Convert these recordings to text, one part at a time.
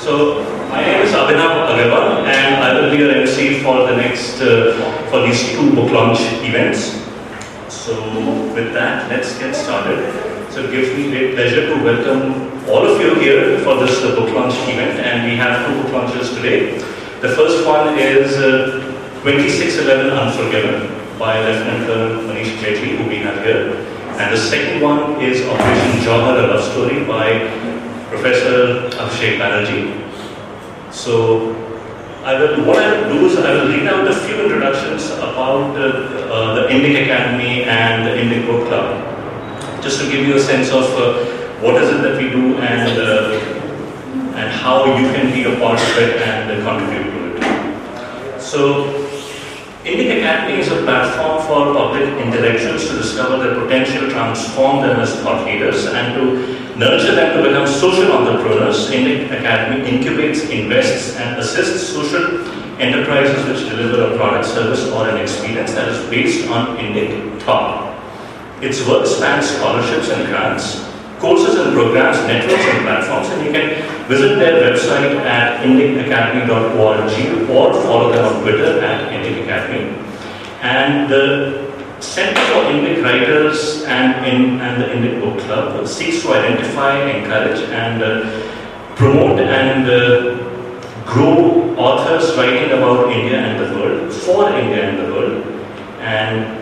So my name is Abhinav Agarwal and I will be your MC for the next, uh, for these two book launch events. So with that, let's get started. So it gives me great pleasure to welcome all of you here for this uh, book launch event and we have two book launches today. The first one is uh, 2611 Unforgiven by Lieutenant Colonel Manish Jetli who we have here. And the second one is Operation Johar, a love story by Professor Abhishek Banerjee. So, I will, what I will do is I will read out a few introductions about uh, uh, the Indic Academy and the Indic Book Club, just to give you a sense of uh, what is it that we do and uh, and how you can be a part of it and contribute to it. So, Indic Academy is a platform for public intellectuals to discover their potential, transform them as thought leaders, and to nurture them to become social entrepreneurs. Indic Academy incubates, invests, and assists social enterprises which deliver a product, service, or an experience that is based on Indic thought. Its work spans scholarships and grants, courses and programs, networks and platforms, and you can visit their website at indicacademy.org or follow them on Twitter at Indic Academy. And the Center for Indic Writers and, in, and the Indic Book Club seeks to identify, encourage, and uh, promote and uh, grow authors writing about India and the world, for India and the world. And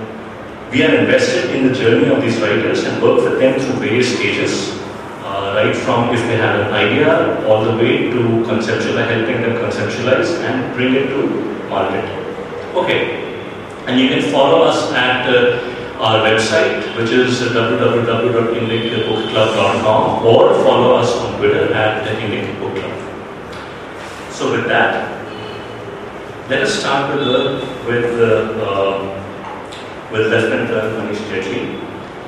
we are invested in the journey of these writers and work with them through various stages, uh, right from if they have an idea all the way to conceptualize, helping them conceptualize and bring it to market. Okay, and you can follow us at uh, our website, which is www.indicbookclub.com, or follow us on Twitter at the Indic Book Club. So with that, let us start with the with the uh, with Lieutenant Colonel Manish Jetli.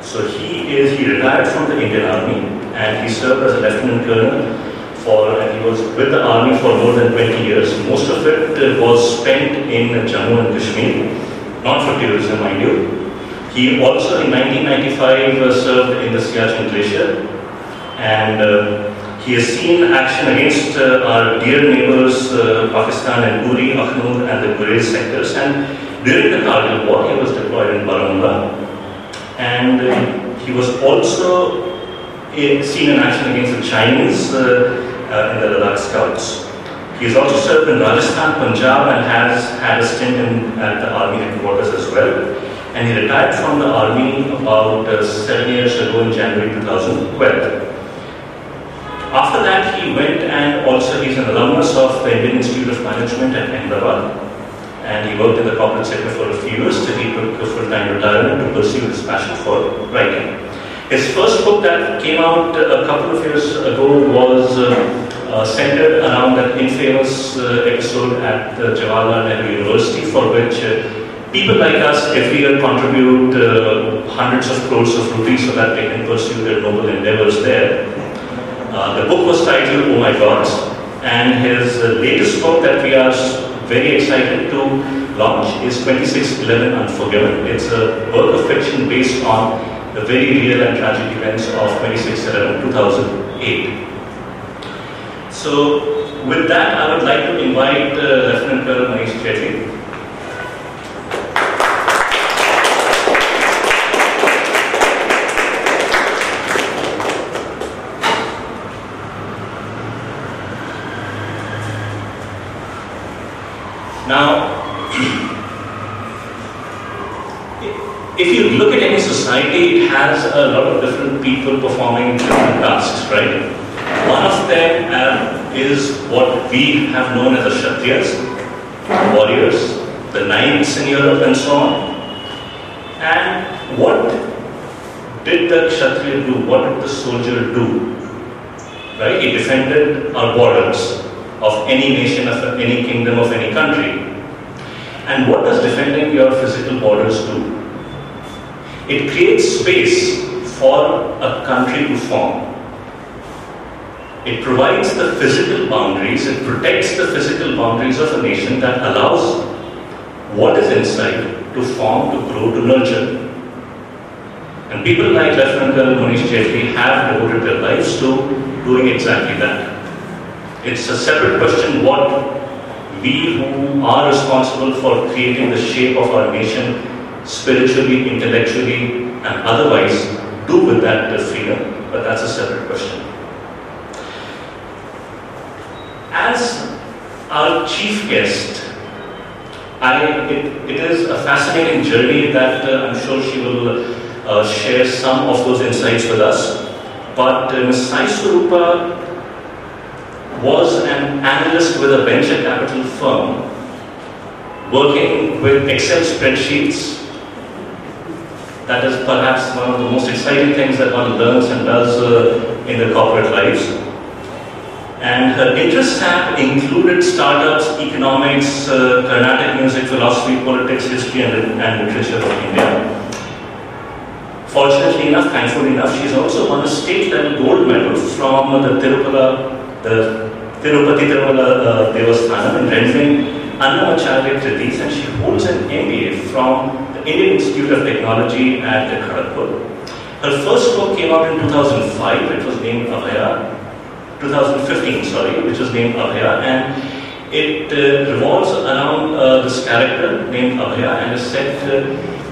So he is he retired from the Indian Army and he served as a lieutenant colonel for and he was with the army for more than 20 years. Most of it was spent in Jammu and Kashmir, not for tourism, mind you. He also in 1995 uh, served in the Siachen Glacier and uh, he has seen action against uh, our dear neighbors uh, Pakistan and Uri, Akhnur and the Gurez sectors and during the Kargil war, he was deployed in Baramulla, and uh, he was also in, seen in action against the Chinese uh, uh, in the Ladakh Scouts. He has also served in Rajasthan, Punjab, and has had a stint in, at the army headquarters as well. And he retired from the army about uh, seven years ago in January 2012. After that, he went and also he's an alumnus of the Indian Institute of Management at Ahmedabad and he worked in the corporate sector for a few years till he took a full-time retirement to pursue his passion for writing. His first book that came out a couple of years ago was uh, uh, centered around that infamous uh, episode at the Jawaharlal Nehru University for which uh, people like us every year contribute uh, hundreds of crores of rupees so that they can pursue their noble endeavors there. the book was titled Oh My God and his latest book that we are very excited to launch is 2611 Unforgiven. It's a work of fiction based on the very real and tragic events of 2611 2008. So, with that, I would like to invite uh, Lieutenant Colonel Manish Jetli. Now, if you look at any society, it has a lot of different people performing different tasks, right? One of them is what we have known as the Kshatriyas, warriors, the knights in Europe and so on. And what did the Kshatriya do? What did the soldier do? Right? He defended our borders of any nation, of any kingdom, of any country. And what does defending your physical borders do? It creates space for a country to form. It provides the physical boundaries, it protects the physical boundaries of a nation that allows what is inside to form, to grow, to nurture. And people like Lieutenant Colonel Manish Jetli have devoted their lives to doing exactly that. It's a separate question what we who are responsible for creating the shape of our nation spiritually, intellectually, and otherwise do with that freedom, but that's a separate question. As our chief guest, it, it is a fascinating journey that uh, I'm sure she will uh, share some of those insights with us. But uh, Ms. Sai Swarupa was an analyst with a venture capital firm working with Excel spreadsheets. That is perhaps one of the most exciting things that one learns and does uh, in the corporate lives. And her interests have included startups, economics, uh, Carnatic music, philosophy, politics, history, and, and literature of India. Fortunately enough, thankfully enough, she's also won a state level gold medal from the Tirupala, the Tirupati Tirumala uh, Devasthanam in rendering Annamacharya Kritis and she holds an MBA from the Indian Institute of Technology at Kharagpur. Her first book came out in 2005, it was named Abhaya, 2015, sorry, which was named Abhaya, and it uh, revolves around uh, this character named Abhaya and is set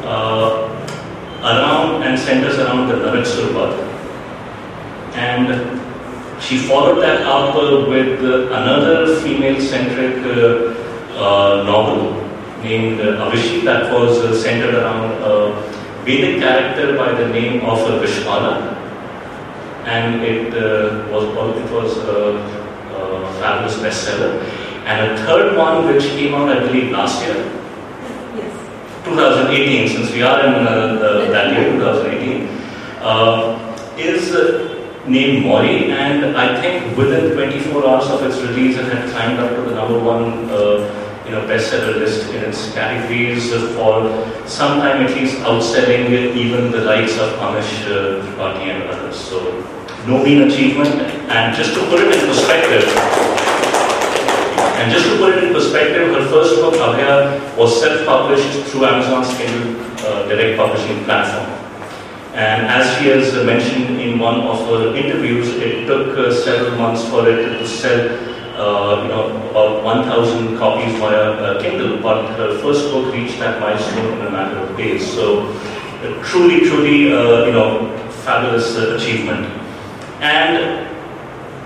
uh, around and centers around the Naraksur And she followed that up with another female-centric uh, uh, novel named Avishi that was centered around a Vedic character by the name of Vishpala. And it was it was a, a fabulous bestseller. And a third one which came out, I believe, last year. Yes. 2018, since we are in uh, that year, 2018, uh, is named Mori, and I think within 24 hours of its release, it had climbed up to the number one, uh, you know, bestseller list in its categories for some time at least, outselling even the likes of Amish uh, Tripathi and others. So, no mean achievement. And just to put it in perspective, and just to put it in perspective, her first book, was self-published through Amazon's Kindle uh, direct publishing platform. And as she has mentioned in one of her interviews, it took uh, several months for it to sell, uh, you know, about 1,000 copies via uh, Kindle. But her first book reached that milestone in a matter of days. So, truly, truly, uh, you know, fabulous uh, achievement. And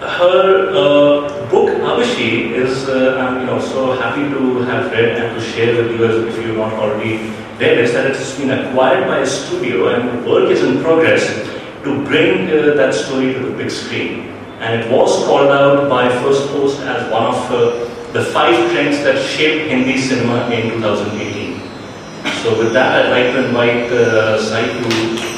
her uh, book Avishi is, I'm you know, so happy to have read and to share with you if you've not already that it has been acquired by a studio and work is in progress to bring uh, that story to the big screen. And it was called out by Firstpost as one of uh, the five trends that shaped Hindi cinema in 2018. So with that, I'd like to invite uh, Sai to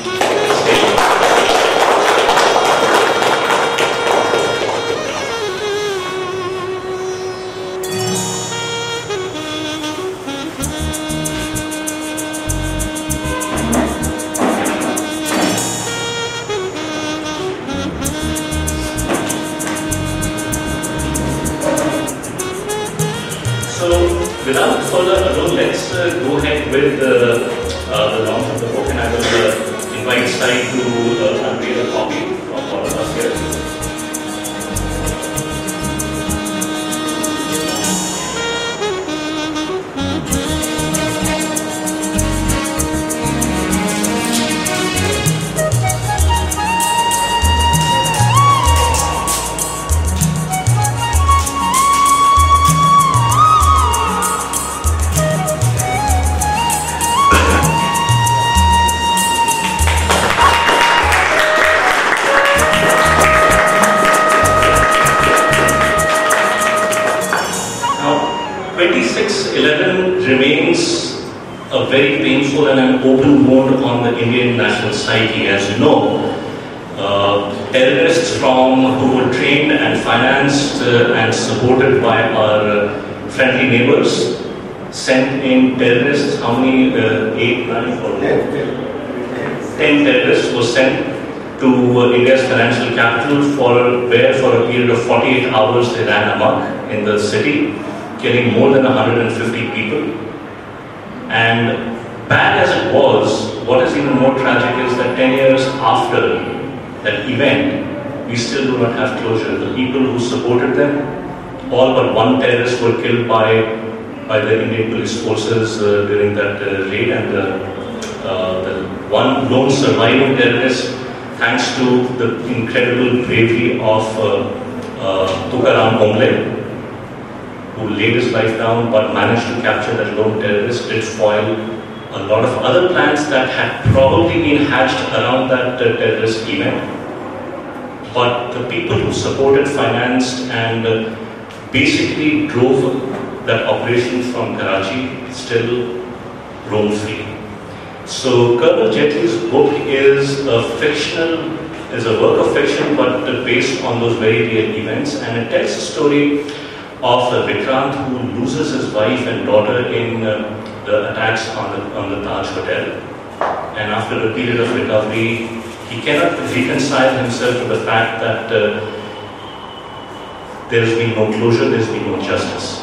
Sent to uh, India's financial capital, for where for a period of 48 hours they ran amok in the city, killing more than 150 people. And bad as it was, what is even more tragic is that 10 years after that event, we still do not have closure. The people who supported them, all but one terrorist were killed by, by the Indian police forces uh, during that uh, raid and uh, one lone surviving terrorist, thanks to the incredible bravery of uh, uh, Tukaram Bhongle, who laid his life down but managed to capture that lone terrorist, did foil a lot of other plans that had probably been hatched around that uh, terrorist event. But the people who supported, financed, and uh, basically drove that operation from Karachi still roam free. So Colonel Jaitley's book is a fictional, is a work of fiction, but based on those very real events, and it tells the story of uh, Vikrant who loses his wife and daughter in uh, the attacks on the, on the Taj Hotel. And after a period of recovery, he cannot reconcile himself to the fact that uh, there's been no closure, there's been no justice.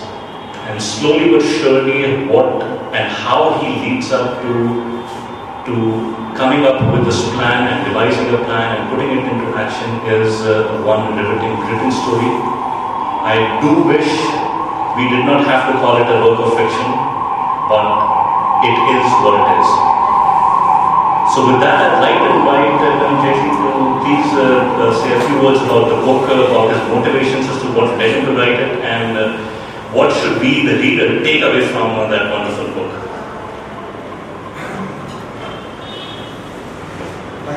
And slowly but surely, what and how he leads up to to coming up with this plan and devising a plan and putting it into action is uh, one riveting, gripping story. I do wish we did not have to call it a work of fiction, but it is what it is. So with that, I'd like to invite uh, Jaitley to please uh, uh, say a few words about the book, uh, about his motivations as to what led him to write it, and uh, what should be the reader take away from uh, that wonderful book.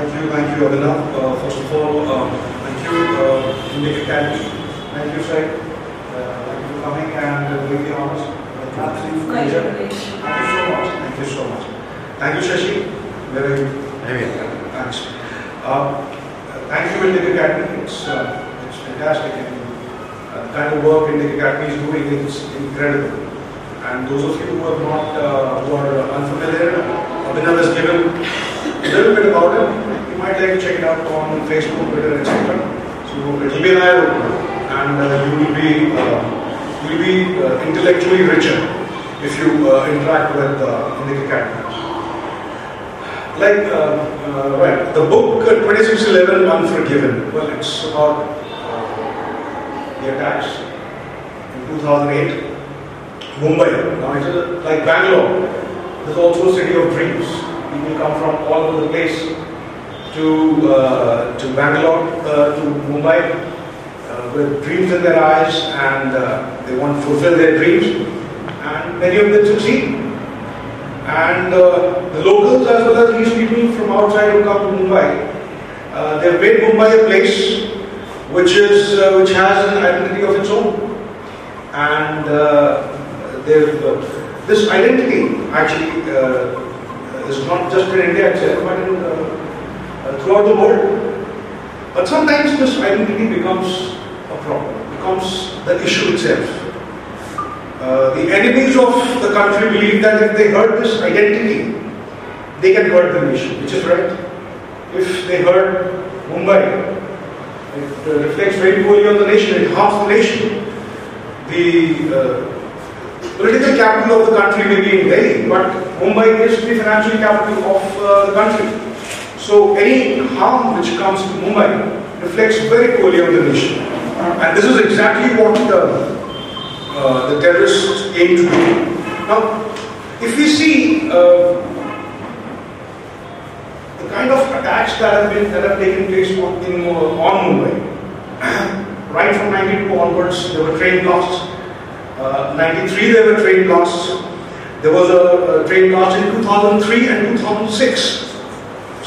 Thank you, thank you, Abhinav. Uh, first of all, um, thank you, uh, Indic Academy. Thank you, Sai. Uh, thank you for coming and uh, doing the honors. Thank you. Absolute pleasure. Thank you so much. Thank you so much. Thank you, Shashi. Very, very thanks. Uh, thank you, Indic Academy. It's, uh, it's fantastic. And, uh, the kind of work Indic Academy is doing is incredible. And those of you who are not, uh, who are unfamiliar, Abhinav has given a little bit about it. Might like to check it out on Facebook, Twitter, etc. So it will be an eye opener, and uh, you will be uh, you will be uh, intellectually richer if you uh, interact with uh, Indic Academy. Like uh, uh, right, the book uh, 2611 Unforgiven. Well, it's about the attacks in 2008. Mumbai. Now it's like Bangalore. There's also a city of dreams. People come from all over the place to uh, to Bangalore, uh, to Mumbai, uh, with dreams in their eyes, and uh, they want to fulfill their dreams. And many of them succeed. And uh, the locals, as well as these people from outside who come to Mumbai, uh, they've made Mumbai a place which is which has an identity of its own. And they've, this identity actually is not just in India itself, but in, uh, throughout the world. But sometimes this identity becomes a problem, becomes the issue itself. Uh, the enemies of the country believe that if they hurt this identity, they can hurt the nation, which is right. If they hurt Mumbai, it uh, reflects very poorly on the nation, it harms the nation. The uh, political capital of the country may be in Delhi, but Mumbai is the financial capital of uh, the country. So any harm which comes to Mumbai reflects very poorly on the nation. And this is exactly what uh, uh, the terrorists aim to do. Now, if we see uh, the kind of attacks that have been that have taken place in, uh, on Mumbai, right from 92 onwards, there were train blasts. Uh, 93 there were train blasts. There was a, a train blast in 2003 and 2006.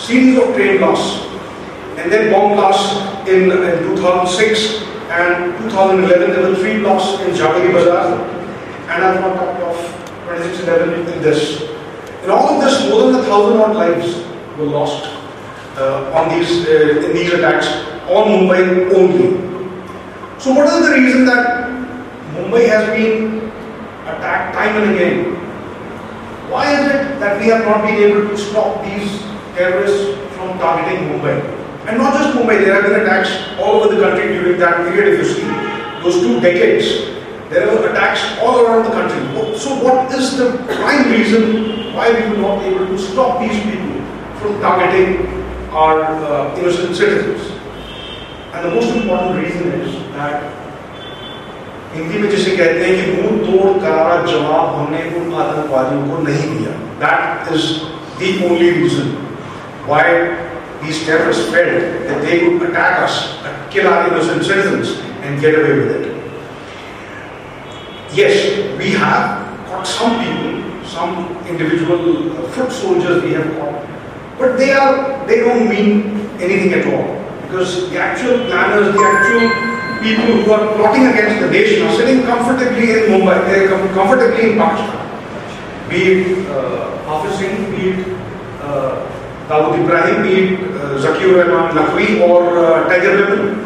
Series of train blasts. And then bomb blasts in, in 2006 and 2011. There were three blasts in Zaveri Bazaar. And I've not talked of 2611 in this. In all of this, more than a thousand odd lives were lost uh, on these uh, in these attacks on Mumbai only. So, what is the reason that Mumbai has been attacked time and again? Why is it that we have not been able to stop these terrorists from targeting Mumbai? And not just Mumbai, there have been attacks all over the country during that period. If you see those two decades, there were attacks all around the country. So, what is the prime reason why we were not able to stop these people from targeting our uh, innocent citizens? And the most important reason is that Hindi में जिसे कहते हैं कि मुंह तोड़ करारा जवाब हमने उन आतंकवादियों को नहीं दिया that is the only reason why these terrorists felt that they could attack us, kill our innocent citizens, and get away with it. Yes, we have caught some people, some individual uh, foot soldiers we have caught, but they are they don't mean anything at all because the actual planners, the actual people who are plotting against the nation are sitting comfortably in Mumbai, eh, they are comfortably in Pakistan. Be it uh, Hafiz Saeed, be it uh, Dawood Ibrahim, be it uh, Zakir Rahman Lakhvi or uh, Tiger Memon.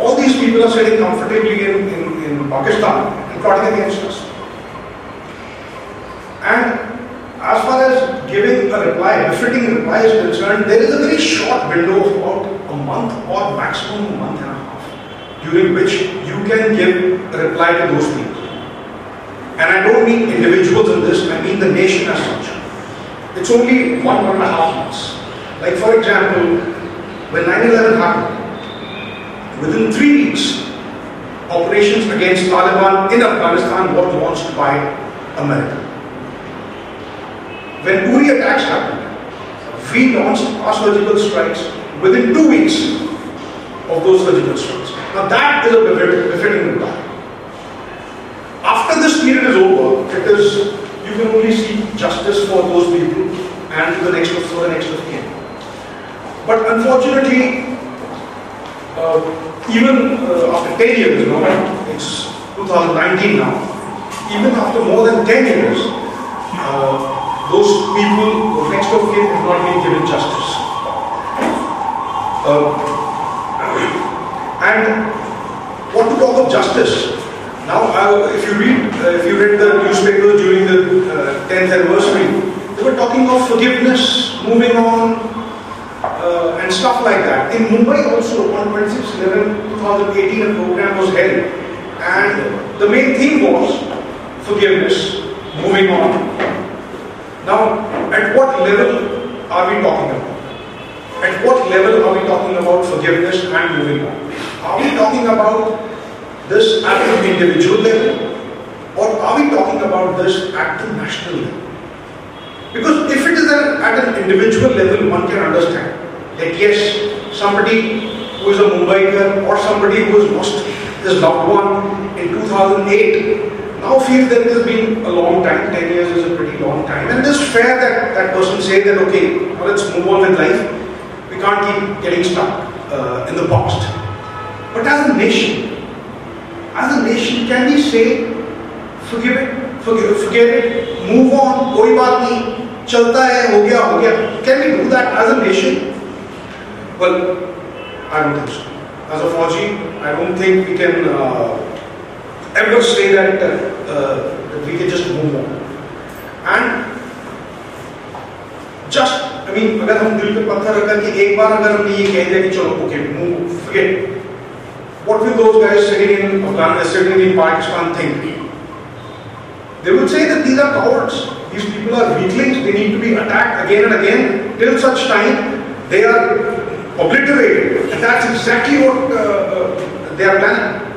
All these people are sitting comfortably in, in, in Pakistan and plotting against us. And as far as giving a reply, befitting reply is concerned, there is a very short window of about a month or maximum a month and a half during which you can give a reply to those people. And I don't mean individuals in this, I mean the nation as such. It's only one, one and a half months. Like for example, when 9-11 happened, within three weeks, operations against Taliban in Afghanistan were launched by America. When Uri attacks happened, we launched our surgical strikes within two weeks of those surgical strikes. Now that is a befitting reply. After this period is over, it is you can only seek justice for those people and to the next of for the next of kin. But unfortunately, uh, even uh, after 10 years, you know, it's 2019 now, even after more than 10 years, uh, those people, the next of kin, have not been given justice. Uh, and what to talk of justice? Now, if you read, uh, if you read the newspapers during the uh, 10th anniversary, they were talking of forgiveness, moving on, uh, and stuff like that. In Mumbai also, on 26 11 2018, a program was held, and the main theme was forgiveness, moving on. Now, at what level are we talking about? At what level are we talking about forgiveness and moving on? Are we talking about this at an individual level or are we talking about this at the national level? Because if it is at an individual level, one can understand that yes, somebody who is a Mumbaikar or somebody who has lost his loved one in 2008 now feels that it has been a long time, 10 years is a pretty long time, and it is fair that that person say that okay, well, let's move on with life. We can't keep getting stuck uh, in the past. But as a nation, as a nation, can we say, forgive it, forgive, forget it, move on, कोई बात नहीं, चलता है, हो गया, हो गया. Can we do that as a nation? Well, I don't think so. As a Fauji, I don't think we can uh, ever say that, uh, uh, that we can just move on. And just, I mean, अगर हम दिल पे पत्थर रख करके एक बार अगर हमने ये कह दिया कि चलो okay move forget what will those guys sitting in Afghanistan, sitting in Pakistan think? They will say that these are cowards. These people are weaklings. They need to be attacked again and again till such time they are obliterated. And that's exactly what uh, uh, they are planning.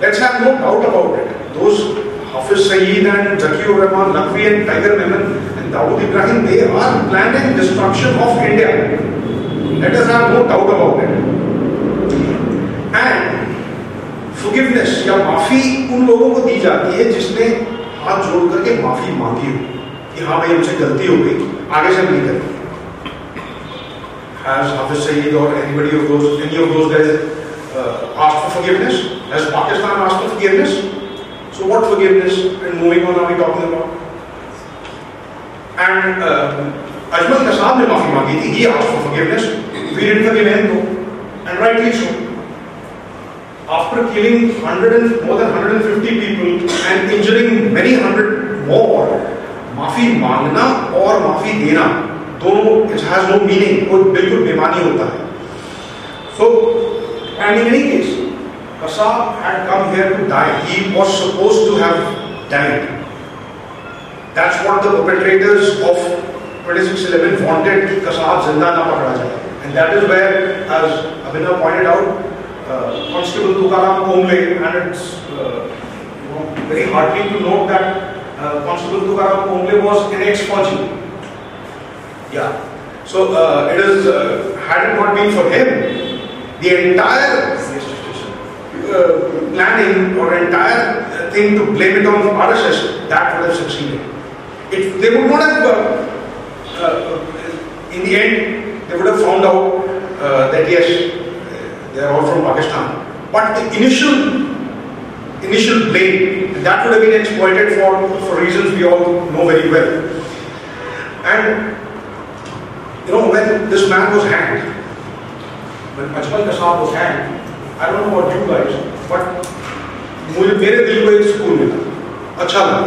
Let's have no doubt about it. Those Hafiz Saeed and Zakir Rahman, Lakhvi and Tiger Memon and Dawood Ibrahim, they are planning destruction of India. Let us have no doubt about it. And forgiveness या माफ़ी उन लोगों को दी जाती है जिसने हाथ जोड़ करके माफ़ी मांगी हो कि हाँ भाई हमसे गलती हो गई आगे से नहीं करें Has Hafiz Saeed or anybody of those, any of those guys uh, asked for forgiveness? Has Pakistan asked for forgiveness? So what forgiveness and moving on are we talking about? And uh, Ajmal Kasab ne maafi मांगी थी. He asked for forgiveness. We didn't forgive him though. And rightly so. after killing 100 and, more than 150 people and injuring many hundred more, माफी मांगना और माफी देना दोनों it has no meaning कोई बिल्कुल बेमानी होता है so and in any case Kasab had come here to die he was supposed to have died that's what the perpetrators of 2611 wanted कि Kasab जिंदा ना पकड़ा जाए and that is where as Abhinav pointed out, uh, Constable Tukaram Komble, and it's uh, you know, very heartening to note that uh, Constable Tukaram Komble was an ex-Fauji. Yeah. So uh, it is, uh, had it not been for him, the entire uh, planning or entire uh, thing to blame it on RSS, that would have succeeded. It, they would not have, in the end, they would have found out that yes, they are all from Pakistan. But the initial initial blame that would have been exploited for, for reasons we all know very well. And you know, when this man was hanged, when Ajmal Kasab was hanged, I don't know about you guys, but मुझे मेरे दिल को एक सुकून मिला अच्छा लगा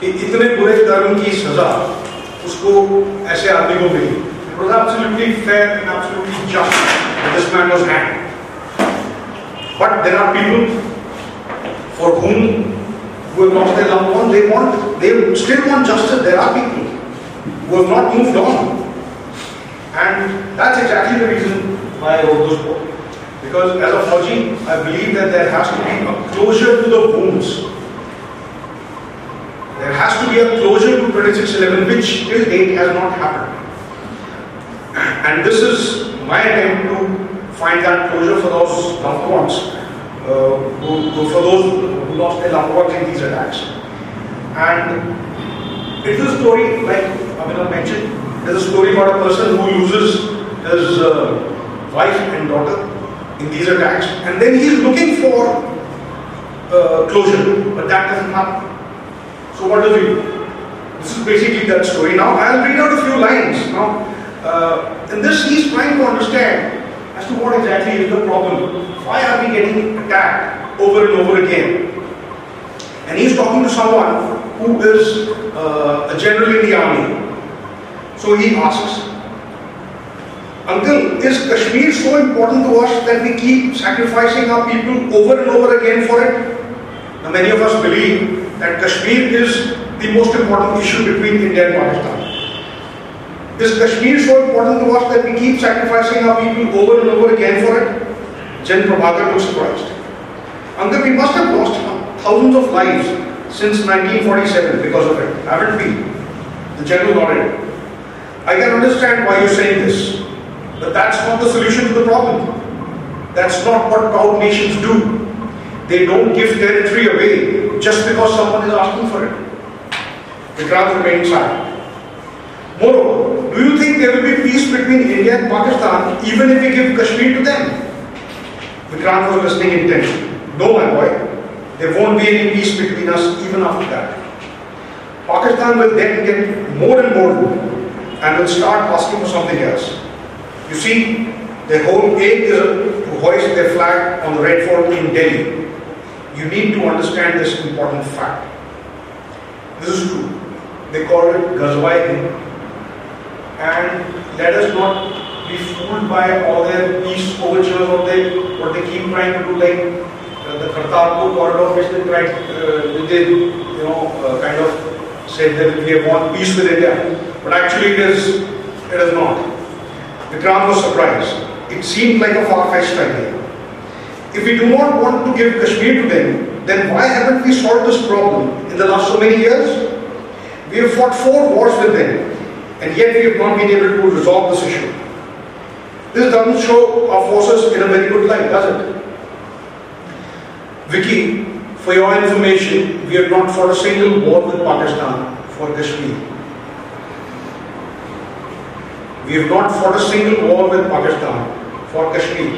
कि इतने बुरे कर्म की सजा उसको ऐसे आदमी को मिली It was absolutely fair and was hanged. But there are people for whom who have lost their loved one, they want, they still want justice. There are people who have not moved on. And that's exactly the reason why I wrote this book. Because as a Fauji, I believe that there has to be a closure to the wounds. There has to be a closure to 2611, which till date has not happened. And this is my attempt to find that closure for those loved ones, uh, who, for those who lost their loved ones in these attacks. And it is a story, like Abhinav mentioned, there's a story about a person who loses his uh, wife and daughter in these attacks, and then he's looking for uh, closure, but that doesn't happen. So what does he do? This is basically that story. Now I'll read out a few lines. Now, uh, in this he's trying to understand as to what exactly is the problem. Why are we getting attacked over and over again? And he's talking to someone who is uh, a general in the army. So he asks, Uncle, is Kashmir so important to us that we keep sacrificing our people over and over again for it? Now, many of us believe that Kashmir is the most important issue between India and Pakistan. Is Kashmir so important to us that we keep sacrificing our people over and over again for it? Jen Prabhakar looks surprised. Uncle, we must have lost thousands of lives since 1947 because of it, haven't we? The general nodded. I can understand why you're saying this, but that's not the solution to the problem. That's not what proud nations do. They don't give territory away just because someone is asking for it. Vikrant remained silent. Moreover, there will be peace between India and Pakistan even if we give Kashmir to them? Vikrant was listening intently. No, my boy, there won't be any peace between us even after that. Pakistan will then get more and more and will start asking for something else. You see, their whole aim is to hoist their flag on the Red Fort in Delhi. You need to understand this important fact. This is true. They call it Ghazwai. And let us not be fooled by all their peace overtures or they, what they keep trying to do, like uh, the Kartarpur corridor, which they tried, uh, they, you know, uh, kind of said that we have won peace with India. But actually, it is, it is not. Vikrant was surprised. It seemed like a far-fetched idea. If we do not want to give Kashmir to them, then why haven't we solved this problem in the last so many years? We have fought four wars with them, and yet we have not been able to resolve this issue. This doesn't show our forces in a very good light, does it? Vicky, for your information, we have not fought a single war with Pakistan for Kashmir. We have not fought a single war with Pakistan for Kashmir.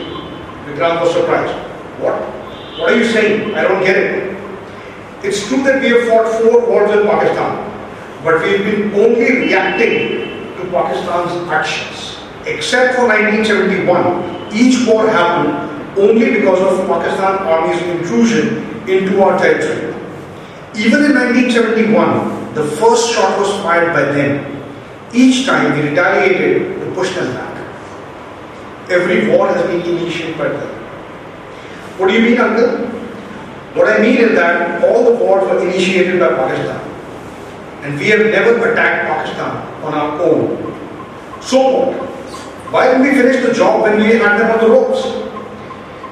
Vikrant was surprised. What? What are you saying? I don't get it. It's true that we have fought four wars with Pakistan, but we've been only reacting to Pakistan's actions. Except for 1971, each war happened only because of Pakistan Army's intrusion into our territory. Even in 1971, the first shot was fired by them. Each time we retaliated to push them back. Every war has been initiated by them. What do you mean, Uncle? What I mean is that all the wars were initiated by Pakistan. And we have never attacked Pakistan on our own. So? Why didn't we finish the job when we had them on the ropes?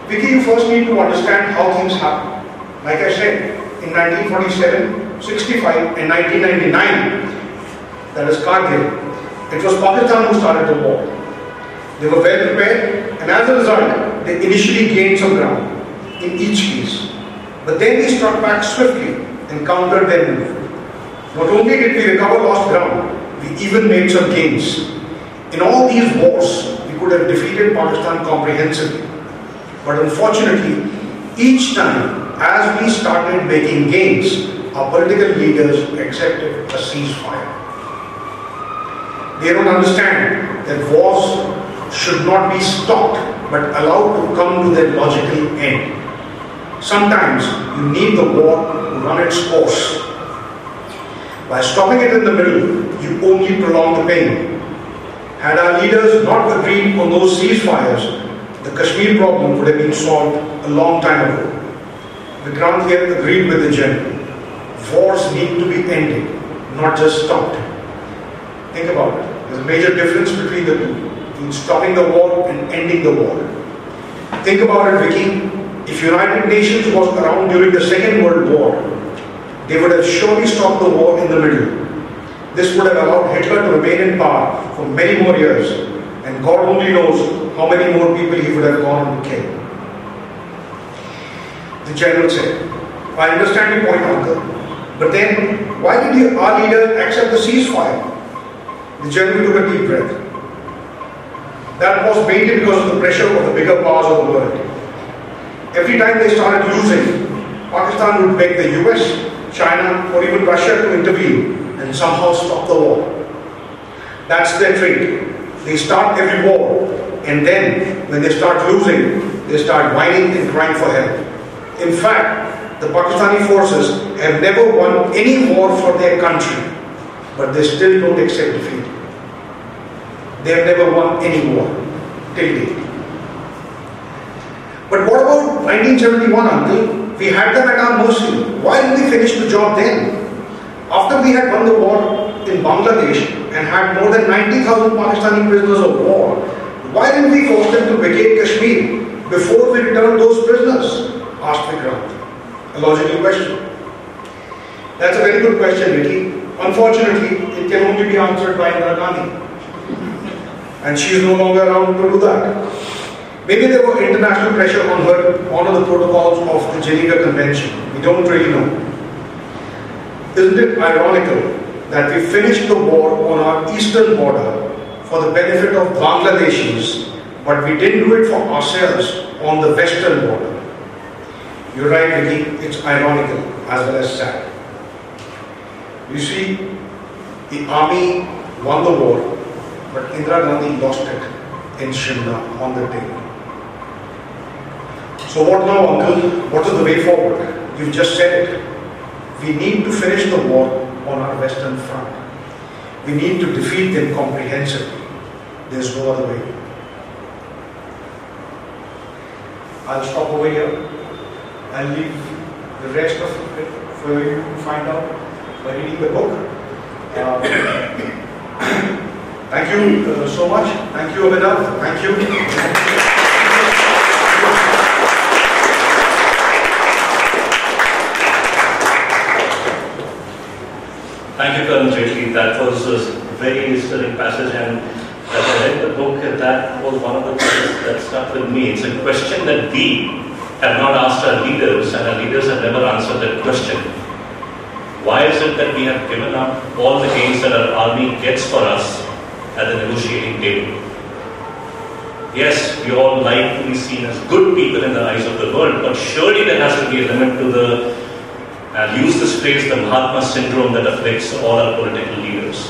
Vicky, you first need to understand how things happen. Like I said, in 1947, 65, and 1999, that is Kargil, it was Pakistan who started the war. They were well prepared, and as a result, they initially gained some ground in each case. But then they struck back swiftly and countered their move. Not only did we recover lost ground, we even made some gains. In all these wars, we could have defeated Pakistan comprehensively. But unfortunately, each time as we started making gains, our political leaders accepted a ceasefire. They don't understand that wars should not be stopped but allowed to come to their logical end. Sometimes you need the war to run its course. By stopping it in the middle, you only prolong the pain. Had our leaders not agreed on those ceasefires, the Kashmir problem would have been solved a long time ago. The Vikrant here agreed with the general. Wars need to be ended, not just stopped. Think about it. There's a major difference between the two, between stopping the war and ending the war. Think about it, Vicky. If United Nations was around during the Second World War, they would have surely stopped the war in the middle. This would have allowed Hitler to remain in power for many more years, and God only knows how many more people he would have gone on to kill. The general said, I understand your point, uncle, but then why did you, our leader accept the ceasefire? The general took a deep breath. That was mainly because of the pressure of the bigger powers of the world. Every time they started losing, Pakistan would beg the US, China, or even Russia to intervene and somehow stop the war. That's their trick. They start every war, and then when they start losing, they start whining and crying for help. In fact, the Pakistani forces have never won any war for their country, but they still don't accept defeat. They have never won any war till date. But what about 1971, uncle? We had them at our mercy. Why didn't we finish the job then? After we had won the war in Bangladesh and had more than 90,000 Pakistani prisoners of war, why didn't we force them to vacate Kashmir before we returned those prisoners? asked Vikrant. A logical question. That's a very good question, Vicky. Unfortunately, it can only be answered by Indira Gandhi. And she is no longer around to do that. Maybe there was international pressure on her to honor the protocols of the Geneva Convention. We don't really know. Isn't it ironical that we finished the war on our eastern border for the benefit of Bangladeshis, but we didn't do it for ourselves on the western border? You're right, Vicky, it's ironical as well as sad. You see, the army won the war, but Indira Gandhi lost it in Shimla on the day. So what now, uncle? What is the way forward? You've just said it. We need to finish the war on our western front. We need to defeat them comprehensively. There's no other way. I'll stop over here. I'll leave the rest of it for you to find out by reading the book. Uh, thank you uh, so much. Thank you, Abhinav. Thank you. Thank you, Colonel Jaitley. That was a very stirring passage, and as I read the book, that was one of the things that stuck with me. It's a question that we have not asked our leaders, and our leaders have never answered that question. Why is it that we have given up all the gains that our army gets for us at the negotiating table? Yes, we all like to be seen as good people in the eyes of the world, but surely there has to be a limit to the I'll use this phrase, the Mahatma syndrome that afflicts all our political leaders.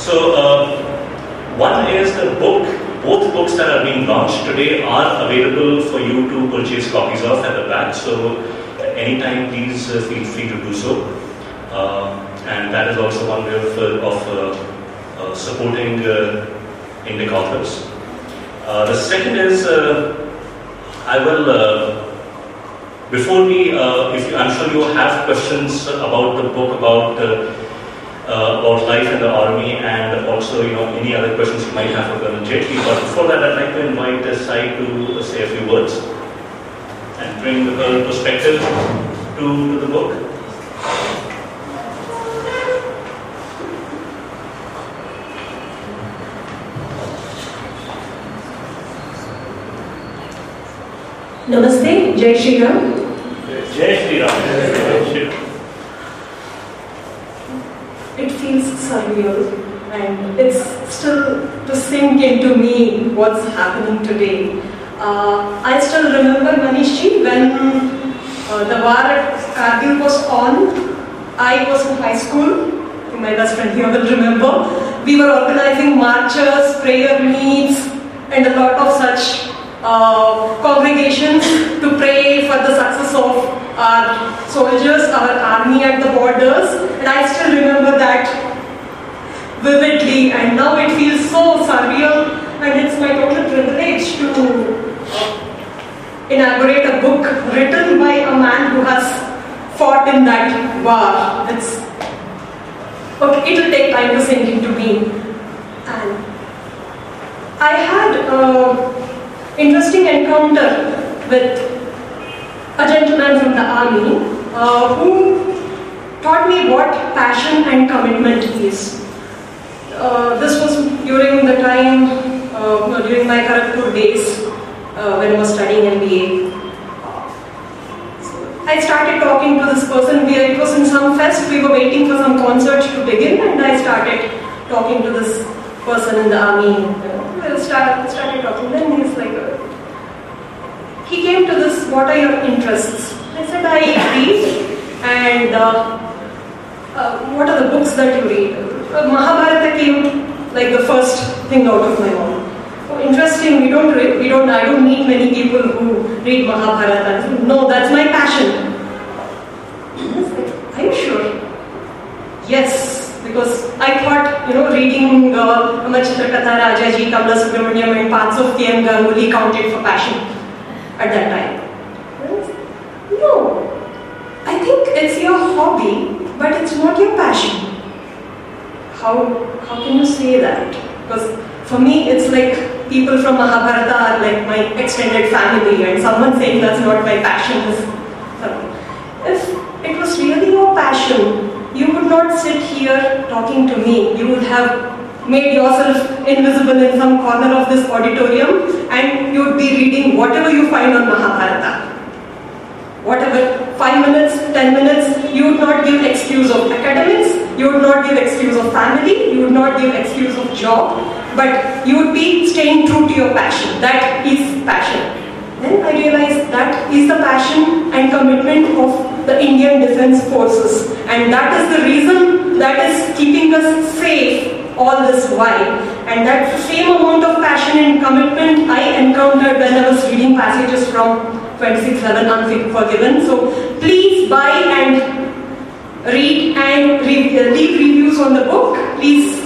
So, uh, one is the book, both books that are being launched today are available for you to purchase copies of at the back. So, anytime, please uh, feel free to do so. Uh, and that is also one way of, uh, of uh, uh, supporting Indic authors. the second is, I will before we, uh, if you, I'm sure you have questions about the book, about uh, uh, about life in the army and also, you know, any other questions you might have for Colonel Jaitley. But before that, I'd like to invite Sai to say a few words and bring her perspective to, to the book. Namaste, Jai Shri Ram. It feels surreal and it's still to sink into me what's happening today. Uh, I still remember Manishji when uh, the war at was on. I was in high school. My best friend here will remember. We were organizing marches, prayer meets, and a lot of such uh, congregations to pray for the success of our soldiers, our army at the borders. And I still remember that vividly, and now it feels so surreal, and it's my total privilege to uh, inaugurate a book written by a man who has fought in that war. It's okay. It'll take time to sink into me, and I had a interesting encounter with a gentleman from the army uh, who taught me what passion and commitment is. Uh, this was during the time, uh, during my Kharagpur days uh, when I was studying MBA. I started talking to this person. We, it was in some fest. We were waiting for some concert to begin, and I started talking to this person in the army started talking. Then he's like, uh, he came to this. What are your interests? I said I read, and uh, uh, what are the books that you read? Uh, Mahabharata came like the first thing out of my mouth. Interesting. We don't. Read, we don't. I don't meet many people who read Mahabharata. No, that's my passion. Are you sure? Yes, because I thought you know reading uh, Amar Chitra Katha Rajaji, Kamla Subramaniam, and parts of K.M. Ganguly counted for passion at that time. No, I think it's your hobby, but it's not your passion. How how can you say that? Because for me, it's like people from Mahabharata are like my extended family, and someone saying that's not my passion is. If it was really your passion, you would not sit here talking to me. You would have made yourself invisible in some corner of this auditorium and you would be reading whatever you find on Mahabharata. Whatever, five minutes, ten minutes, you would not give excuse of academics, you would not give excuse of family, you would not give excuse of job, but you would be staying true to your passion. That is passion. Then I realized that is the passion and commitment of the Indian Defence Forces, and that is the reason that is keeping us safe all this while. And that same amount of passion and commitment I encountered when I was reading passages from 2611 Unforgiven. So please buy and read and re- leave reviews on the book. Please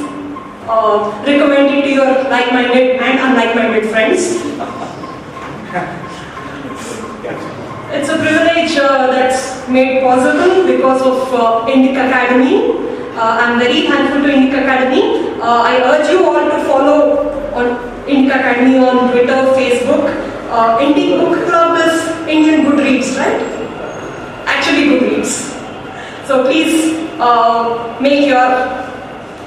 uh, recommend it to your like-minded and unlike-minded friends. It's a privilege uh, that's made possible because of uh, Indic Academy. Uh, I'm very thankful to Indic Academy. Uh, I urge you all to follow on Academy on Twitter, Facebook. Uh, Book Club is Indian Goodreads, right? Actually, Goodreads. So please uh, make your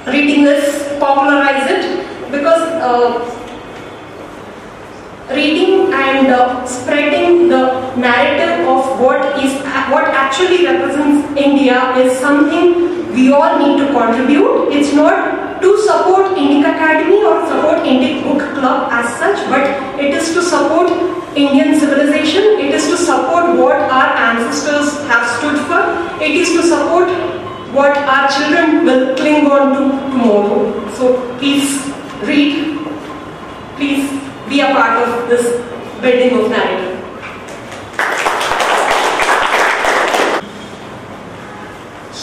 reading list, popularize it, because uh, reading and uh, spreading the narrative of what is what actually represents India is something we all need to contribute. It's not to support Indic Academy or support Indic Book Club as such, but it is to support Indian civilization. It is to support what our ancestors have stood for. It is to support what our children will cling on to tomorrow. So please read. Please be a part of this building of narrative.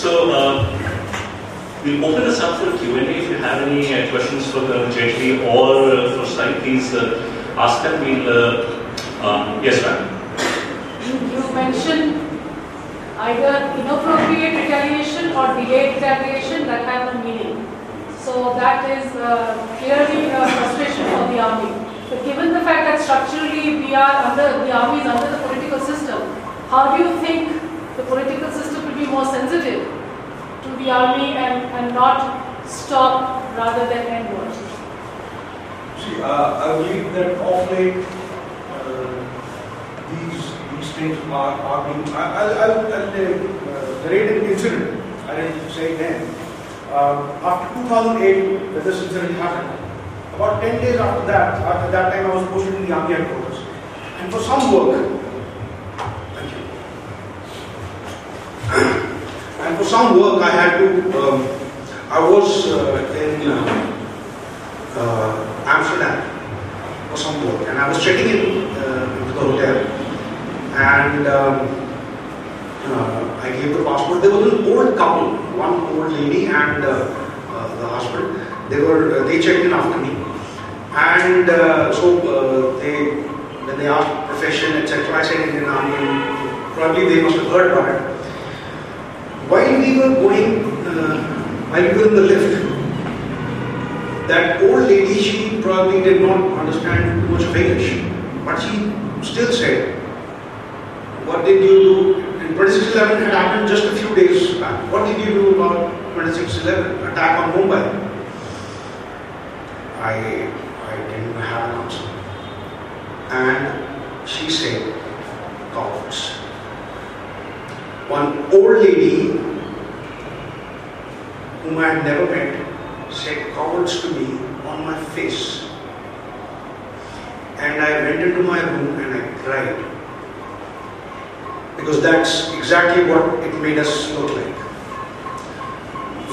So, uh, we'll open this up for Q&A. If you have any uh, questions for the Jetli or uh, for Sai, please uh, ask them. We'll, uh, uh, yes, ma'am. You, mentioned either inappropriate retaliation or delayed retaliation that have a meaning. So that is uh, clearly a frustration for the army. But given the fact that structurally we are under, the army is under the political system, how do you think the political system be more sensitive to the army and, and not stop rather than end? See, uh, I believe that of late, uh, these, these things are, are being, I'll, I'll, uh, narrate an incident, I didn't say then. Uh, after 2008, when this incident happened, about 10 days after that, after that time I was posted in the army headquarters. And for some work, thank you. And for some work I had to, um, I was uh, in uh, uh, Amsterdam for some work, and I was checking in uh, the hotel, and um, uh, I gave the passport. There was an old couple, one old lady and uh, the husband. They were they checked in after me, and so they when they asked profession etc. I said Indian Army. Probably they must have heard about it. While we were going, uh, while we were in the lift, that old lady, she probably did not understand too much of English, but she still said, What did you do? And 2611 had happened just a few days back. What did you do about 2611 attack on Mumbai? I, I didn't have an answer. And she said, cowards. One old lady whom I had never met said cowards to me on my face. And I went into my room and I cried. Because that's exactly what it made us look like.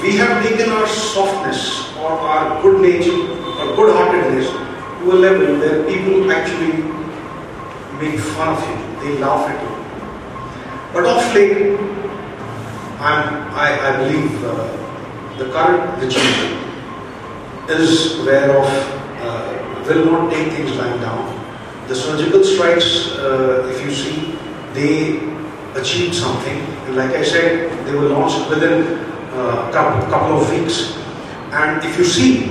We have taken our softness or our good nature or good heartedness to a level where people actually make fun of you, they laugh at you. But of late, I'm, I, I believe uh, the current regime is aware of, uh, will not take things lying down. The surgical strikes, uh, if you see, they achieved something. And like I said, they were launched within a couple, couple of weeks. And if you see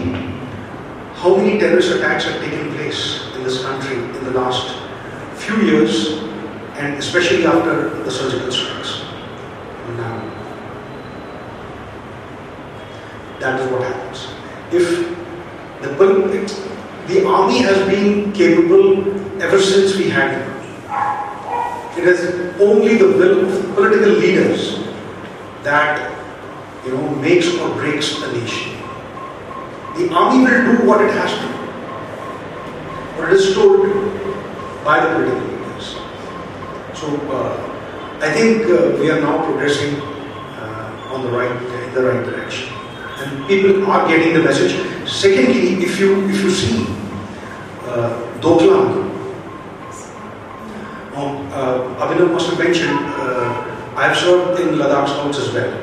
how many terrorist attacks have taken place in this country in the last few years, and especially after the surgical strikes. Now, that is what happens. If the, the army has been capable ever since we had it. It is only the will of political leaders that you know makes or breaks a nation. The army will do what it has to, what it is told to do by the political. So uh, I think uh, we are now progressing uh, on the right in the right direction, and people are getting the message. Secondly, if you if you see uh, Doklam, um, uh, Abhinav must have mentioned uh, I have served in Ladakh Scouts as well.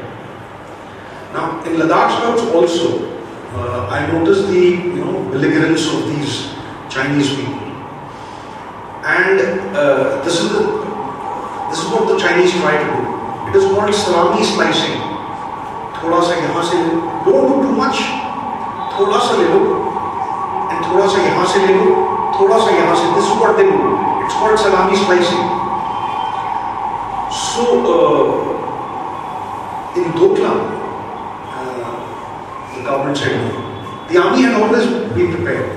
Now in Ladakh Scouts also, uh, I noticed the you know belligerence of these Chinese people, and this is the this is not the Chinese try to do it is called salami slicing थोड़ा सा यहाँ से ले don't do too much थोड़ा सा ले लो and थोड़ा सा यहाँ से ले लो थोड़ा सा यहाँ से this what they do it's called salami slicing so in Doklam, uh, the government said no. The army had always been prepared,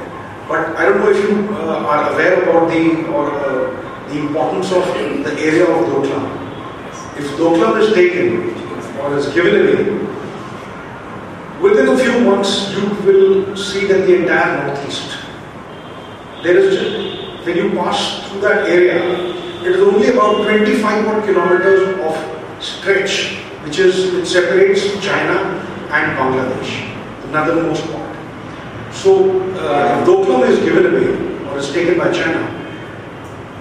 but I don't know if you uh, are aware about the or uh, the importance of the area of Doklam if Doklam is taken or is given away Within a few months, you will see that the entire northeast, there is, when you pass through that area, it is only about 25 odd kilometers of stretch, which is which separates China and Bangladesh, the northernmost part. So, uh, Doklam is given away or is taken by China,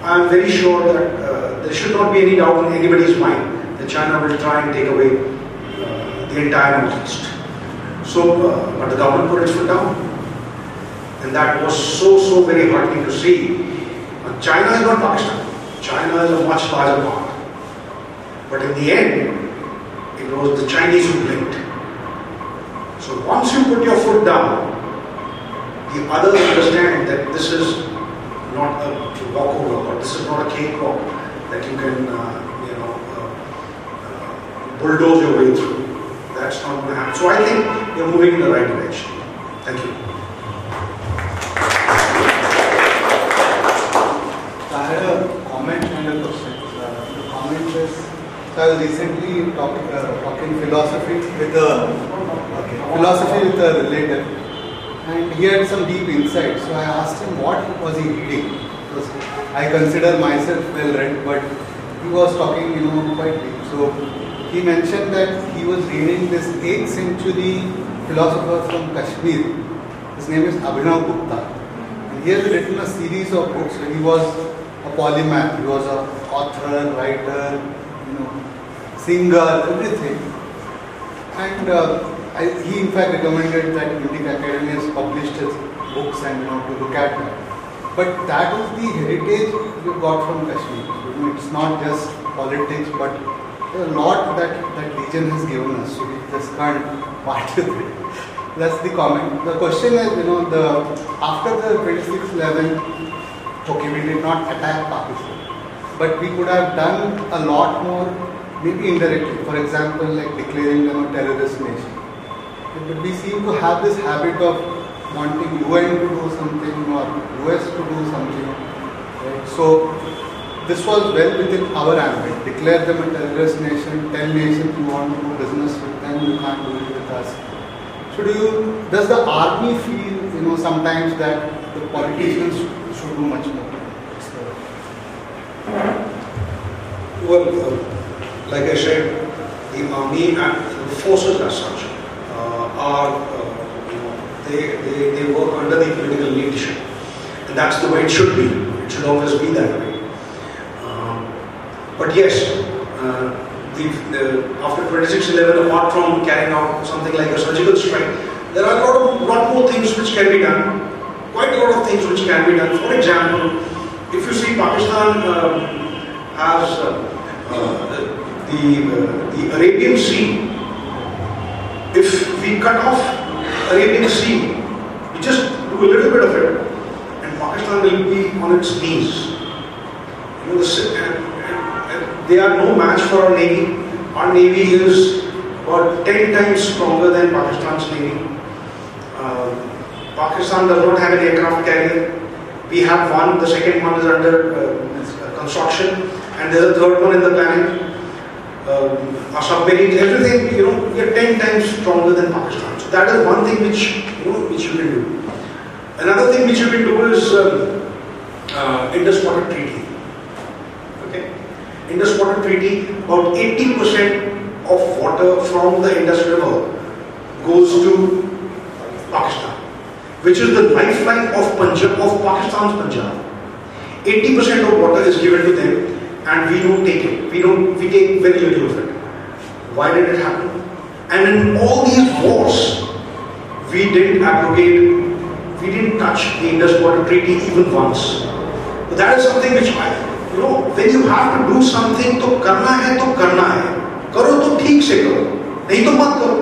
I am very sure that uh, there should not be any doubt in anybody's mind that China will try and take away uh, the entire northeast. So, uh, but the government put its foot down. And that was so, so very heartening to see. China is not Pakistan. China is a much larger part. But in the end, it was the Chinese who blinked. So once you put your foot down, the others understand that this is not a walkover or this is not a cakewalk that you can, uh, you know, uh, uh, bulldoze your way through. That's not going to happen. So I think you're moving in the right direction. Thank you. I had a comment and a question. Uh, the comment is, I was recently talking, uh, talking philosophy with a philosophy with a relative, and he had some deep insight. So I asked him what was he reading. I consider myself well read, but he was talking, you know, quite deep. So he mentioned that he was reading this 8th century philosopher from Kashmir. His name is Abhinav Gupta. And he has written a series of books. He was a polymath. He was an author, writer, you know, singer, everything. And uh, I, he in fact recommended that Indic Academy has published his books and you know to look at that. But that is the heritage we got from Kashmir. You it's not just politics, but a lot that that region has given us. So we just can't part with it. That's the comment. The question is, you know, the after the 2611, okay, we did not attack Pakistan, but we could have done a lot more, maybe indirectly. For example, like declaring them a terrorist nation. But we seem to have this habit of wanting UN to do something or US to do something. So this was well within our ambit. Declare them a terrorist nation, tell nations you want to do business with them, you can't do it with us. So do you does the army feel, you know, sometimes that the politicians should do much more? Well, uh, like I said, the army and the forces as such uh, are, uh, they, they, they work under the political leadership. And that's the way it should be. It should always be that way. Um, but yes, uh, the, after 2611, apart from carrying out something like a surgical strike, there are a lot, of, lot more things which can be done. Quite a lot of things which can be done. For example, if you see Pakistan um, has uh, uh, the, uh, the Arabian Sea, if we cut off Arabian Sea, we just do a little bit of it, and Pakistan will be on its knees. You know, the, and, and, and they are no match for our navy. Our navy is about 10 times stronger than Pakistan's navy. Uh, Pakistan does not have an aircraft carrier. We have one, the second one is under uh, construction, and there's a third one in the planning. Um, our submarines, everything, you know, we are 10 times stronger than Pakistan. That is one thing which, you know, which you can do. Another thing which you can do is um, uh, Indus Water Treaty. Okay? Indus Water Treaty, about 80% of water from the Indus River goes to Pakistan, which is the lifeline of Punjab, of Pakistan's Punjab. 80% of water is given to them and we don't take it. We don't we take very little of it. Why did it happen? And in all these wars, we didn't abrogate, we didn't touch the Indus Water Treaty even once. But that is something which I, you know, when you have to do something, तो करना है तो करना है. करो तो ठीक से करो, नहीं तो मत करो.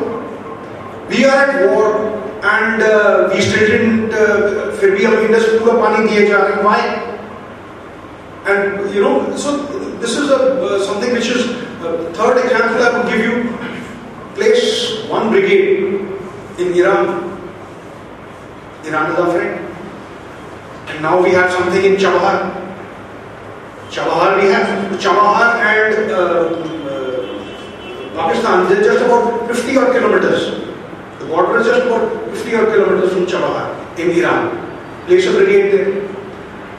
We are at war and uh, we still didn't, uh, फिर भी हम इंडस पूरा पानी दिए जा रहे हैं. Why? And you know, so this is a, uh, something which is uh, third example I would give you. Place one brigade in Iran. Iran is our friend. And now we have something in Chabahar. Chabahar we have Chabahar and uh, uh, Pakistan. They're just about 50 odd kilometers. The border is just about 50 odd kilometers from Chabahar in Iran. Place a brigade there.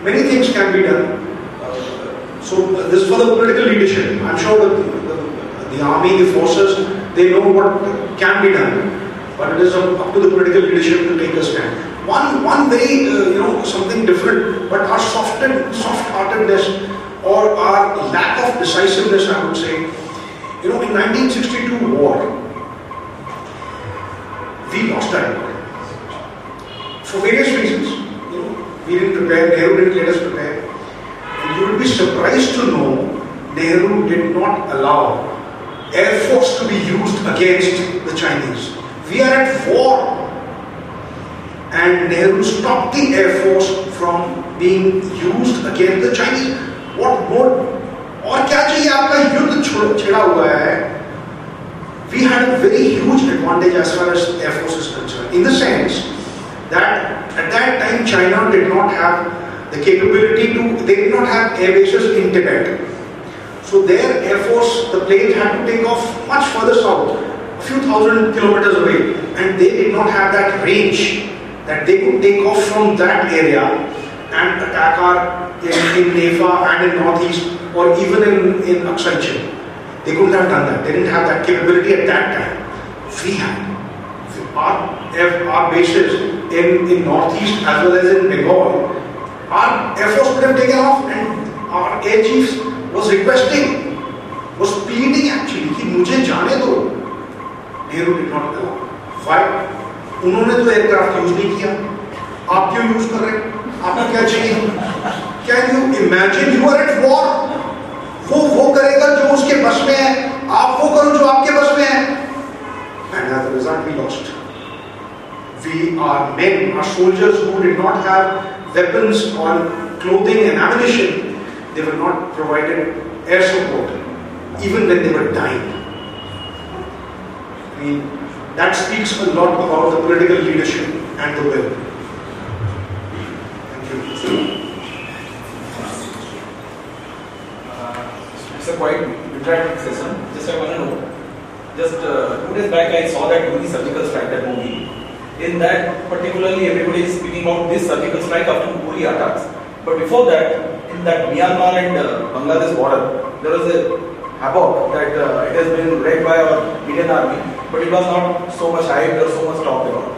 Many things can be done. So uh, this is for the political leadership. I'm sure the, the, the, army, the forces, they know what can be done. But it is up to the political leadership to take a stand. One, one very, uh, you know, something different, but our softened, soft-heartedness or our lack of decisiveness, I would say. You know, in 1962 war, we lost that war. For various reasons. You know, we didn't prepare, Nehru didn't let us prepare. And you will be surprised to know Nehru did not allow Air Force to be used against the Chinese. We are at war. And Nehru stopped the Air Force from being used against the Chinese. What more? और क्या चाहिए आपका युद्ध छो- छिड़ा हुआ है we had a very huge advantage as far as Air Force is concerned, in the sense that at that time China did not have the capability to, they did not have air bases in Tibet. so their Air Force, the planes had to take off much further south, a few thousand kilometers away, and they did not have that range that they could take off from that area and attack our in, in Nefa and in northeast or even in, in Aksai They couldn't have done that. They didn't have that capability at that time. We had. Our, our bases in, in Northeast as well as in Bengal, our Air Force could have taken off and our Air Chief was requesting, was pleading actually कि मुझे जाने दो. Nehru did not allow. Why? उन्होंने तो aircraft use नहीं किया आप क्यों यूज़ कर रहे हैं आपको क्या चाहिए can you imagine you are at war वो वो करेगा जो उसके बस में है आप वो करो जो आपके बस में है as a result we lost we are men our soldiers who did not have weapons or clothing and ammunition they were not provided air support even when they were dying I mean that speaks a lot about the political leadership and the will thank you It's a quite interactive session. Just I want to know. Just uh, two days back, I saw that movie Surgical Strike, that movie. In that, particularly, everybody is speaking about this surgical strike after Uri attacks. But before that, that Myanmar and uh, Bangladesh border, there was a havoc that uh, it has been led by our Indian army, but it was not so much hyped or so much talked about.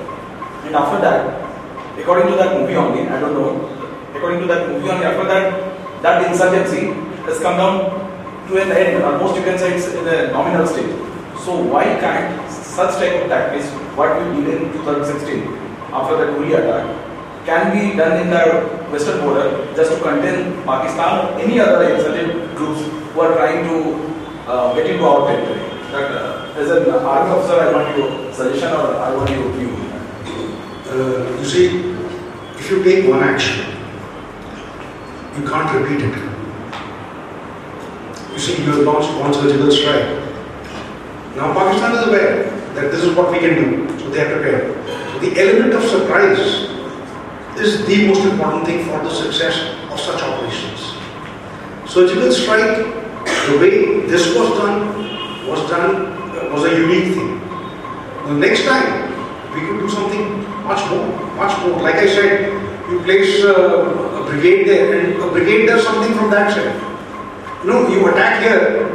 And after that, according to that movie only, I don't know, according to that movie only, after that, that insurgency has come down to an end. Almost you can say it's in a nominal state. So why can't such type of tactics, what we did in 2016 after that Uri attack, can be done in the western border just to contain Pakistan or any other insurgent groups who are trying to uh, get into our territory? That, uh, as an army officer, I want your suggestion or I want your view. Uh, you see, if you take one action, you can't repeat it. You see, you have launched one surgical strike. Now Pakistan is aware that this is what we can do, so they are prepared. So the element of surprise is the most important thing for the success of such operations. Surgical strike, the way this was done, was done uh, was a unique thing. The next time we could do something much more, much more. Like I said, you place uh, a brigade there, and a brigade does something from that side. Know, you attack here,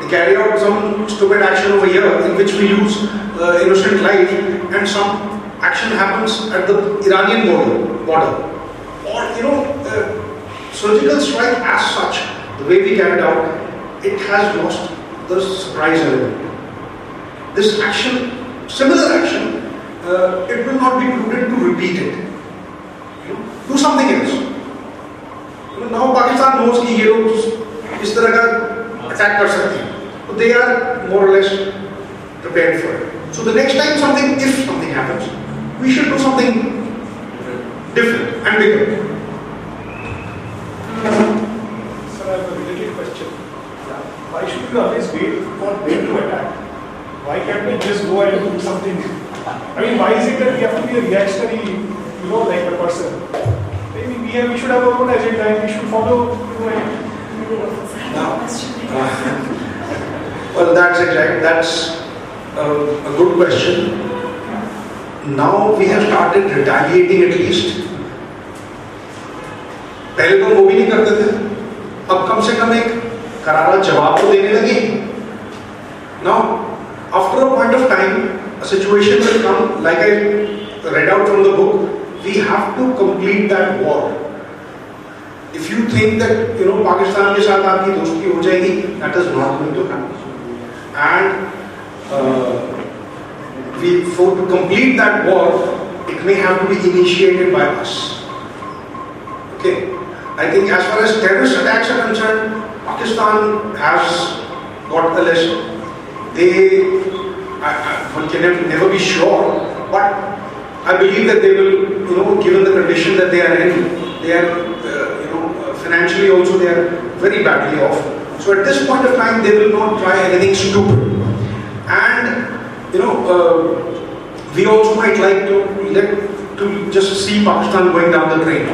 they carry out some stupid action over here in which we lose uh, innocent life, and some action happens at the Iranian border. border. Or, you know, uh, surgical strike as such, the way we carried out, it has lost the surprise element. This action, similar action, uh, it will not be prudent to repeat it. You know, do something else. You know, now Pakistan knows कि ये लोग इस तरह का attack कर सकते हैं तो they are more less prepared for it. So the next time something, if something happens, we should do something different and bigger. Sir, I have a related question. Why should we always wait for them to attack? Why can't we just go and do something? I mean, why is it that we have to be a reactionary, you know, like a person? Maybe we, have, we should have our own agenda and we should follow, you know, and Well, that's exact. That's a, a good question. Now we have started retaliating at least. पहले तो वो भी नहीं करते थे अब कम से कम एक करारा जवाब तो देने लगे Now, after a point of time, a situation will come, like I read out from the book, we have to complete that war. If you think that you know Pakistan के साथ आपकी दोस्ती हो जाएगी, that is not going to happen. And uh, we for to complete that war, it may have to be initiated by us. Okay, I think as far as terrorist attacks are concerned, Pakistan has got a lesson. They, I, I, one can never- never be sure, but I believe that they will, you know, given the condition that they are in, they are, uh, you know, uh, financially also they are very badly off. So at this point of time, they will not try anything stupid. And, you know, uh, we also might like to to just see Pakistan going down the drain.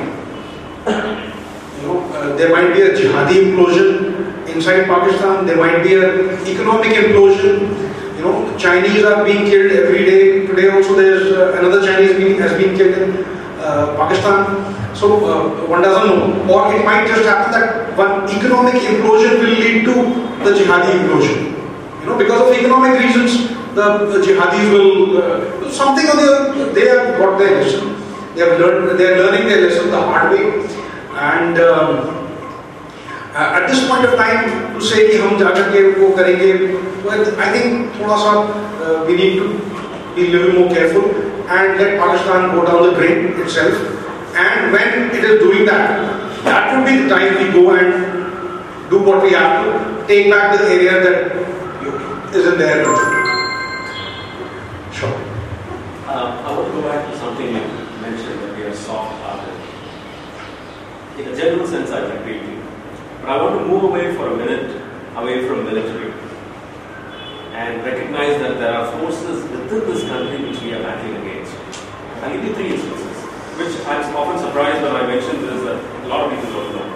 You know, uh, there might be a jihadi implosion inside Pakistan. There might be an economic implosion. You know, Chinese are being killed every day. Today also there's uh, another Chinese being, has been killed in uh, Pakistan. So uh, one doesn't know. Or it might just happen that one economic implosion will lead to the jihadi implosion. You know, because of economic reasons, the, the jihadis will uh, something or the other. They have got their lesson. They have learned. They are learning their lesson the hard way. And um, uh, at this point of time, to say कि हम जाकर के वो करेंगे, well, I think थोड़ा सा uh, we need to be a little more careful and let Pakistan go down the drain itself. And when it is doing that, that would be the time we go and do what we have to, take back the area that is in their control. Sure. Uh, I want to go back to something you mentioned that we are soft-hearted. In a general sense, I agree with you. But I want to move away for a minute, away from military, and recognize that there are forces within this country which we are battling against. I'll give you three instances, which I'm often surprised when I mention this that a lot of people don't know.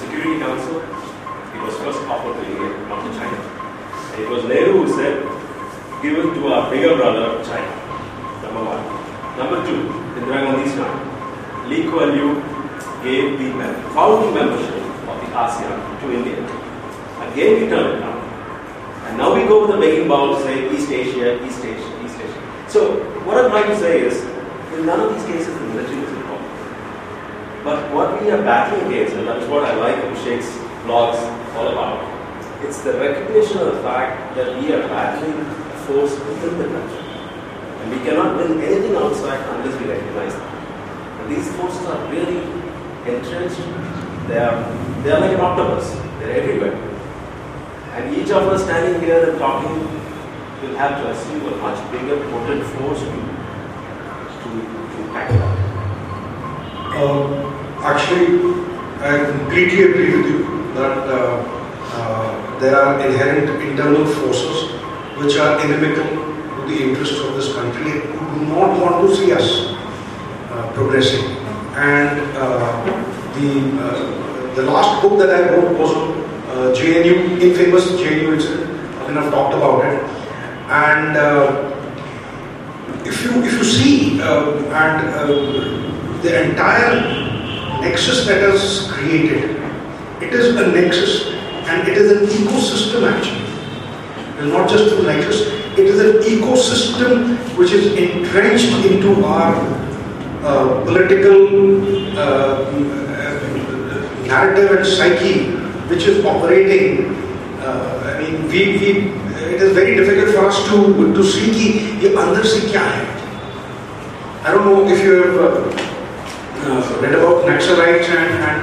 Security Council, it was first offered to India, not to China. It was Nehru who said, give it to our bigger brother, China. Number one. Number two, Indira Gandhi's time. Lee Kuan Yew gave the founding membership of the ASEAN to India. Again, we turned it. And now we go with the begging bowl to say East Asia, East Asia, East Asia. So, what I'm trying to say is, in none of these cases, the military is involved. But what we are battling against, and that's what I like Abhishek's blogs all about, it's the recognition of the fact that we are battling force within the country. And we cannot win anything outside unless we recognize that. And these forces are really entrenched. They are, they are like an octopus. They're everywhere. And each of us standing here and talking will have to assume a much bigger, potent force to, to, to tackle that. Um, actually, I completely agree with you that uh, uh, there are inherent internal forces which are inimical to the interests of this country who do not want to see us uh, progressing. And uh, the uh, the last book that I wrote was uh, JNU, infamous JNU incident. I mean, I've talked about it. And uh, if you if you see and the entire nexus that is created, it is a nexus and it is an ecosystem actually. Not just two nitrous, it is an ecosystem which is entrenched into our uh, political uh, uh, narrative and psyche which is operating. Uh, I mean, we, we, it is very difficult for us to, to see ki ye andar se kya hai. I don't know if you have uh, uh, read about natural rights and, and,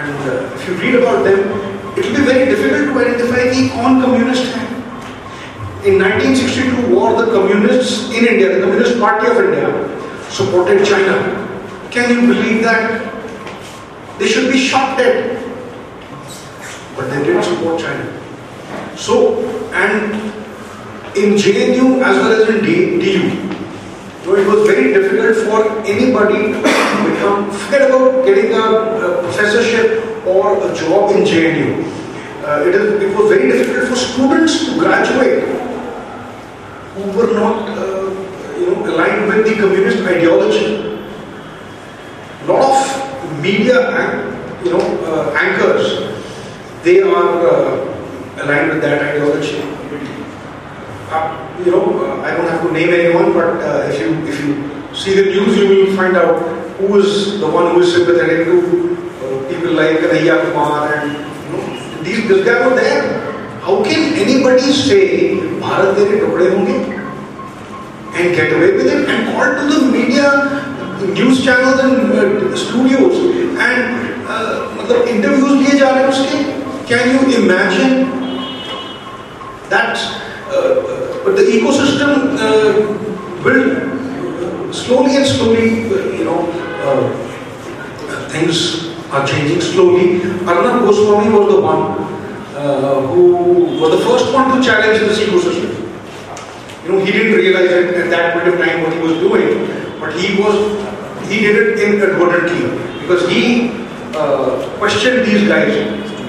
and if you read about them, it will be very difficult to identify the non-communist. hai. In 1962 war, the communists in India, the Communist Party of India, supported China. Can you believe that? They should be shot dead. But they didn't support China. So, and in JNU as well as in DU, so it was very difficult for anybody to become, forget about getting a, a professorship or a job in JNU. Uh, it, is, it was very difficult for students to graduate who were not uh, you know, aligned with the communist ideology. A lot of media an- you know, uh, anchors, they are uh, aligned with that ideology. Uh, you know, uh, I don't have to name anyone, but uh, if you if you see the news, you will find out who is the one who is sympathetic to people like Kanhaiya Kumar and you know, these this guy was there. How can anybody say Bharat तेरे टुकड़े होंगे away with it and call to the media, news channels and uh, studios and uh, मतलब interviews लिए जा रहे हैं उसके uh, uh, but the ecosystem uh, will slowly and slowly, uh, you know, uh, things are changing slowly. Arnab Goswami was the one uh, who was the first one to challenge the Sikh society. You know, he didn't realize it at that point of time what he was doing, but he was he did it inadvertently because he uh, questioned these guys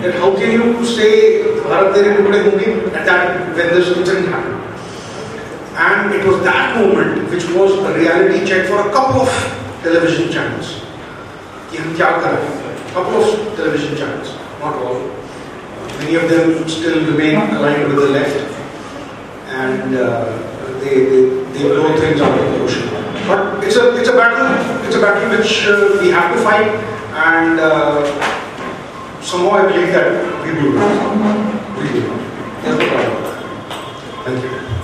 that how can you say Bharat Tere Tukde at that when this incident happened. And it was that moment which was a reality check for a couple of television channels. कि couple of television channels, not all. Many of them still remain aligned with the left and uh, they, they, they blow things out of the ocean. But it's a, it's a battle, it's a battle which uh, we have to fight and uh, somehow I believe that we will. We will. Thank you.